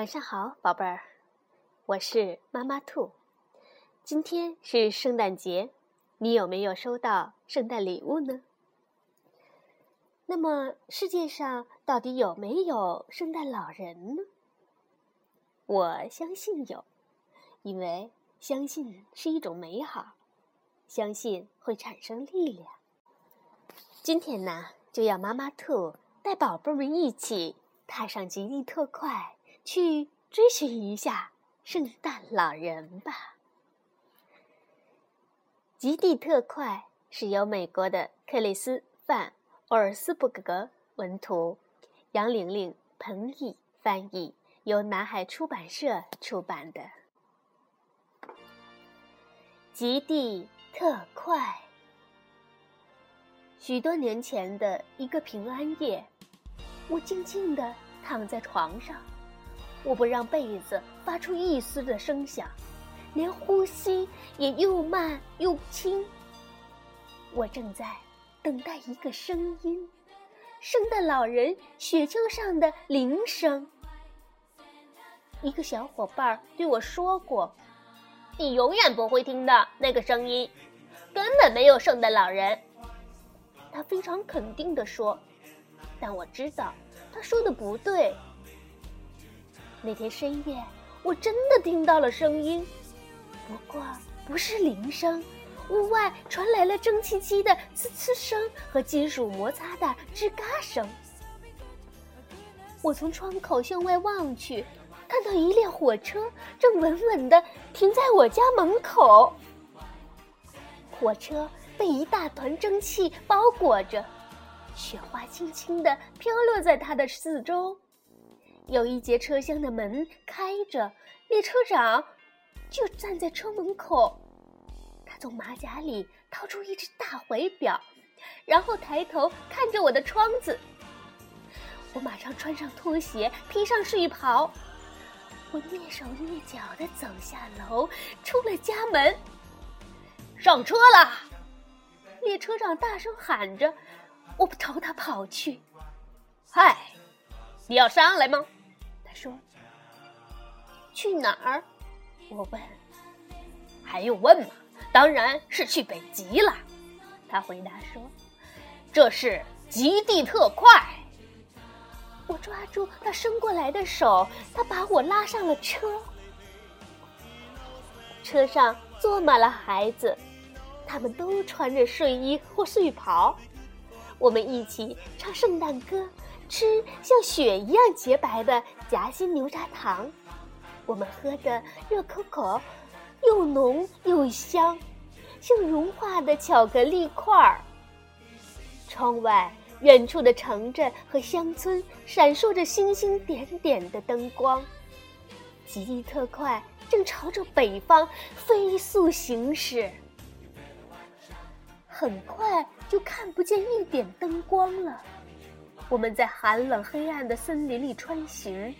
晚上好，宝贝儿，我是妈妈兔。今天是圣诞节，你有没有收到圣诞礼物呢？那么世界上到底有没有圣诞老人呢？我相信有，因为相信是一种美好，相信会产生力量。今天呢，就要妈妈兔带宝贝们一起踏上极地特快。去追寻一下圣诞老人吧！《极地特快》是由美国的克里斯·范·奥尔斯伯格文图，杨玲玲、彭毅翻译，由南海出版社出版的《极地特快》。许多年前的一个平安夜，我静静地躺在床上。我不让被子发出一丝的声响，连呼吸也又慢又轻。我正在等待一个声音，圣诞老人雪橇上的铃声。一个小伙伴对我说过：“你永远不会听到那个声音，根本没有圣诞老人。”他非常肯定地说，但我知道他说的不对。那天深夜，我真的听到了声音，不过不是铃声。屋外传来了蒸汽机的呲呲声和金属摩擦的吱嘎声。我从窗口向外望去，看到一列火车正稳稳地停在我家门口。火车被一大团蒸汽包裹着，雪花轻轻地飘落在它的四周。有一节车厢的门开着，列车长就站在车门口。他从马甲里掏出一只大怀表，然后抬头看着我的窗子。我马上穿上拖鞋，披上睡袍，我蹑手蹑脚地走下楼，出了家门。上车了！列车长大声喊着，我朝他跑去。嗨，你要上来吗？他说：“去哪儿？”我问。“还用问吗？当然是去北极了。”他回答说。“这是极地特快。”我抓住他伸过来的手，他把我拉上了车。车上坐满了孩子，他们都穿着睡衣或睡袍。我们一起唱圣诞歌。吃像雪一样洁白的夹心牛轧糖，我们喝的热可可，又浓又香，像融化的巧克力块儿。窗外远处的城镇和乡村闪烁着星星点点的灯光，极地特快正朝着北方飞速行驶，很快就看不见一点灯光了。我们在寒冷黑暗的森林里穿行，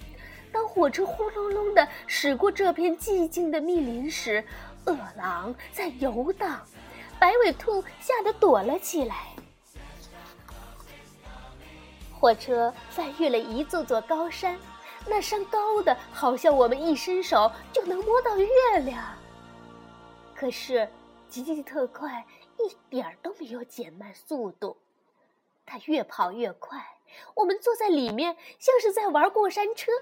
当火车呼隆隆地驶过这片寂静的密林时，饿狼在游荡，白尾兔吓得躲了起来。火车翻越了一座座高山，那山高的好像我们一伸手就能摸到月亮。可是，吉吉特快一点儿都没有减慢速度，它越跑越快。我们坐在里面，像是在玩过山车，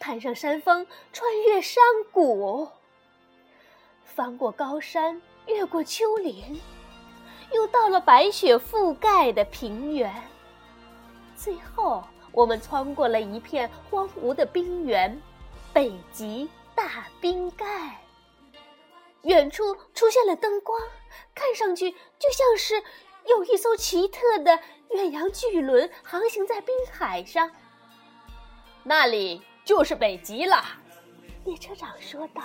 攀上山峰，穿越山谷，翻过高山，越过丘陵，又到了白雪覆盖的平原。最后，我们穿过了一片荒芜的冰原——北极大冰盖。远处出现了灯光，看上去就像是有一艘奇特的。远洋巨轮航行在冰海上，那里就是北极了。列车长说道：“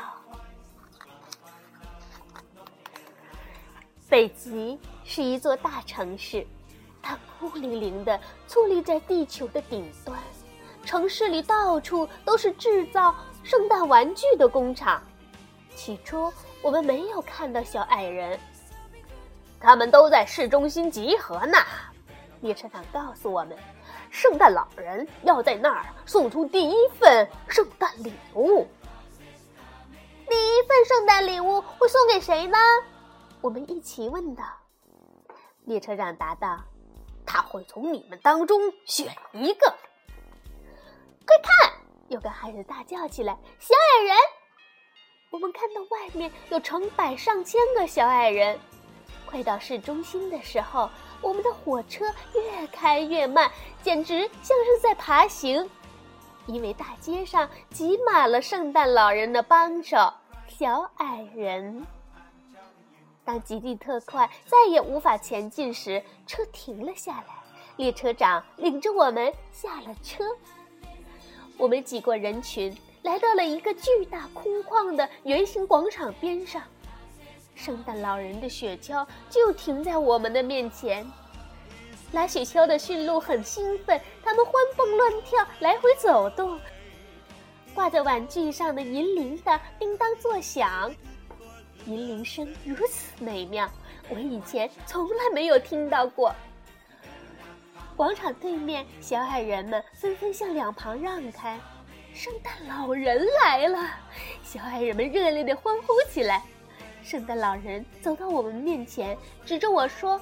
北极是一座大城市，它孤零零的矗立在地球的顶端。城市里到处都是制造圣诞玩具的工厂。起初我们没有看到小矮人，他们都在市中心集合呢。”列车长告诉我们，圣诞老人要在那儿送出第一份圣诞礼物。第一份圣诞礼物会送给谁呢？我们一起问道。列车长答道：“他会从你们当中选一个。”快看！有个孩子大叫起来：“小矮人！”我们看到外面有成百上千个小矮人。快到市中心的时候，我们的火车越开越慢，简直像是在爬行，因为大街上挤满了圣诞老人的帮手——小矮人。当极地特快再也无法前进时，车停了下来，列车长领着我们下了车。我们挤过人群。来到了一个巨大空旷的圆形广场边上，圣诞老人的雪橇就停在我们的面前。拉雪橇的驯鹿很兴奋，它们欢蹦乱跳，来回走动。挂在玩具上的银铃铛叮当作响，银铃声如此美妙，我以前从来没有听到过。广场对面，小矮人们纷纷向两旁让开。圣诞老人来了，小矮人们热烈地欢呼起来。圣诞老人走到我们面前，指着我说：“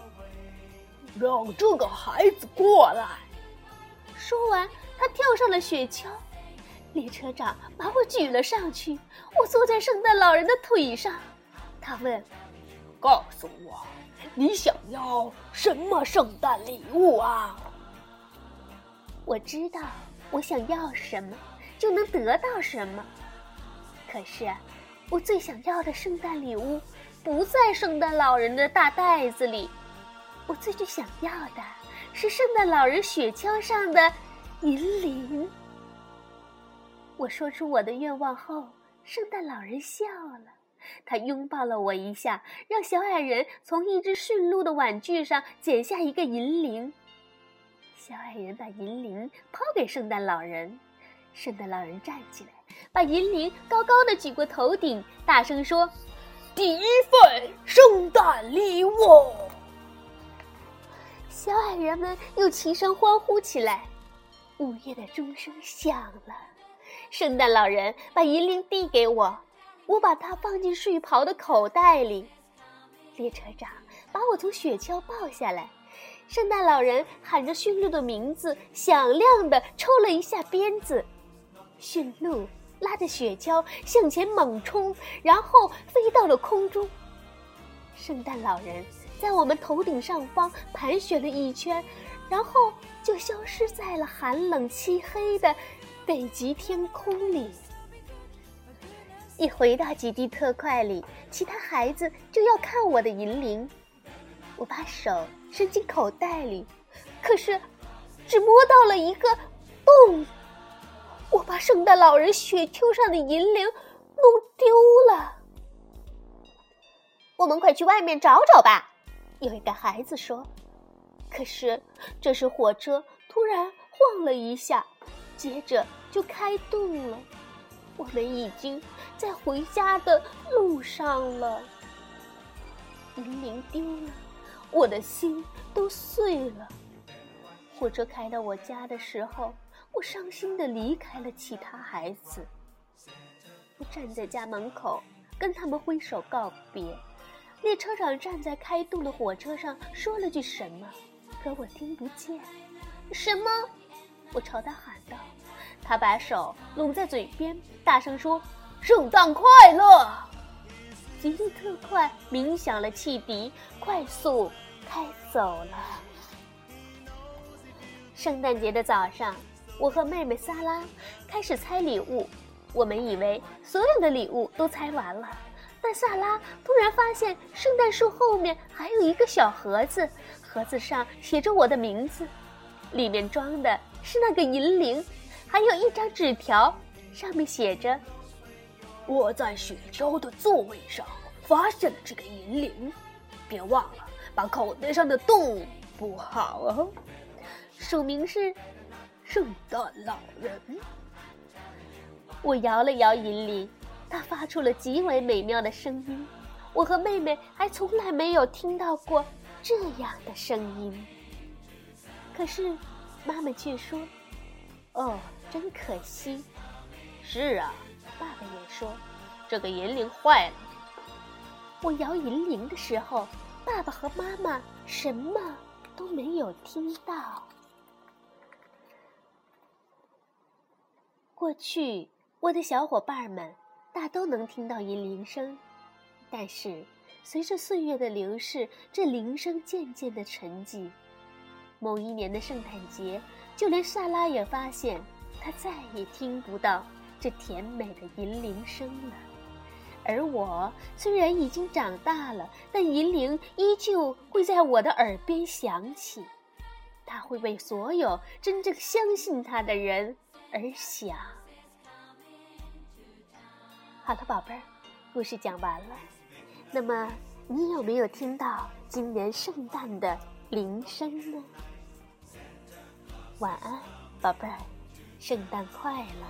让这个孩子过来。”说完，他跳上了雪橇。列车长把我举了上去，我坐在圣诞老人的腿上。他问：“告诉我，你想要什么圣诞礼物啊？”我知道我想要什么。就能得到什么？可是，我最想要的圣诞礼物不在圣诞老人的大袋子里。我最最想要的是圣诞老人雪橇上的银铃。我说出我的愿望后，圣诞老人笑了，他拥抱了我一下，让小矮人从一只驯鹿的玩具上剪下一个银铃。小矮人把银铃抛给圣诞老人。圣诞老人站起来，把银铃高高的举过头顶，大声说：“第一份圣诞礼物！”小矮人们又齐声欢呼起来。午夜的钟声响了，圣诞老人把银铃递给我，我把它放进睡袍的口袋里。列车长把我从雪橇抱下来，圣诞老人喊着驯鹿的名字，响亮的抽了一下鞭子。驯鹿拉着雪橇向前猛冲，然后飞到了空中。圣诞老人在我们头顶上方盘旋了一圈，然后就消失在了寒冷漆黑的北极天空里。一回到极地特快里，其他孩子就要看我的银铃。我把手伸进口袋里，可是只摸到了一个洞。我把圣诞老人雪橇上的银铃弄丢了。我们快去外面找找吧，有一个孩子说。可是这时火车突然晃了一下，接着就开动了。我们已经在回家的路上了。银铃丢了，我的心都碎了。火车开到我家的时候。我伤心的离开了其他孩子，我站在家门口跟他们挥手告别。列车长站在开动的火车上说了句什么，可我听不见。什么？我朝他喊道。他把手拢在嘴边，大声说：“圣诞快乐！”极地特快鸣响了汽笛，快速开走了。圣诞节的早上。我和妹妹萨拉开始猜礼物，我们以为所有的礼物都猜完了，但萨拉突然发现圣诞树后面还有一个小盒子，盒子上写着我的名字，里面装的是那个银铃，还有一张纸条，上面写着：“我在雪橇的座位上发现了这个银铃，别忘了把口袋上的洞补好哦。”署名是。圣诞老人，我摇了摇银铃，它发出了极为美妙的声音。我和妹妹还从来没有听到过这样的声音。可是，妈妈却说：“哦，真可惜。”是啊，爸爸也说：“这个银铃坏了。”我摇银铃的时候，爸爸和妈妈什么都没有听到。过去，我的小伙伴们大都能听到银铃声，但是随着岁月的流逝，这铃声渐渐的沉寂。某一年的圣诞节，就连萨拉也发现，他再也听不到这甜美的银铃声了。而我虽然已经长大了，但银铃依旧会在我的耳边响起，它会为所有真正相信它的人而响。好的宝贝儿故事讲完了。那么你有没有听到今年圣诞的铃声呢？晚安宝贝儿圣诞快乐。